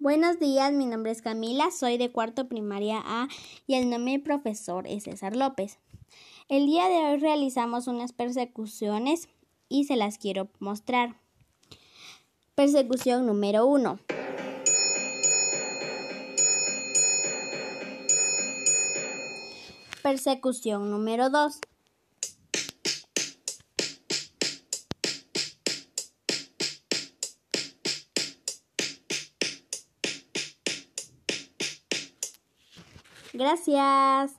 Buenos días, mi nombre es Camila, soy de cuarto primaria A y el nombre del profesor es César López. El día de hoy realizamos unas persecuciones y se las quiero mostrar. Persecución número 1. Persecución número 2. Gracias.